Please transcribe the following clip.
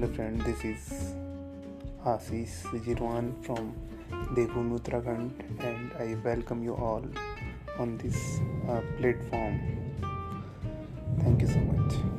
Hello, friend. This is Asis Jirwan from Devbhoomi Uttarakhand, and I welcome you all on this uh, platform. Thank you so much.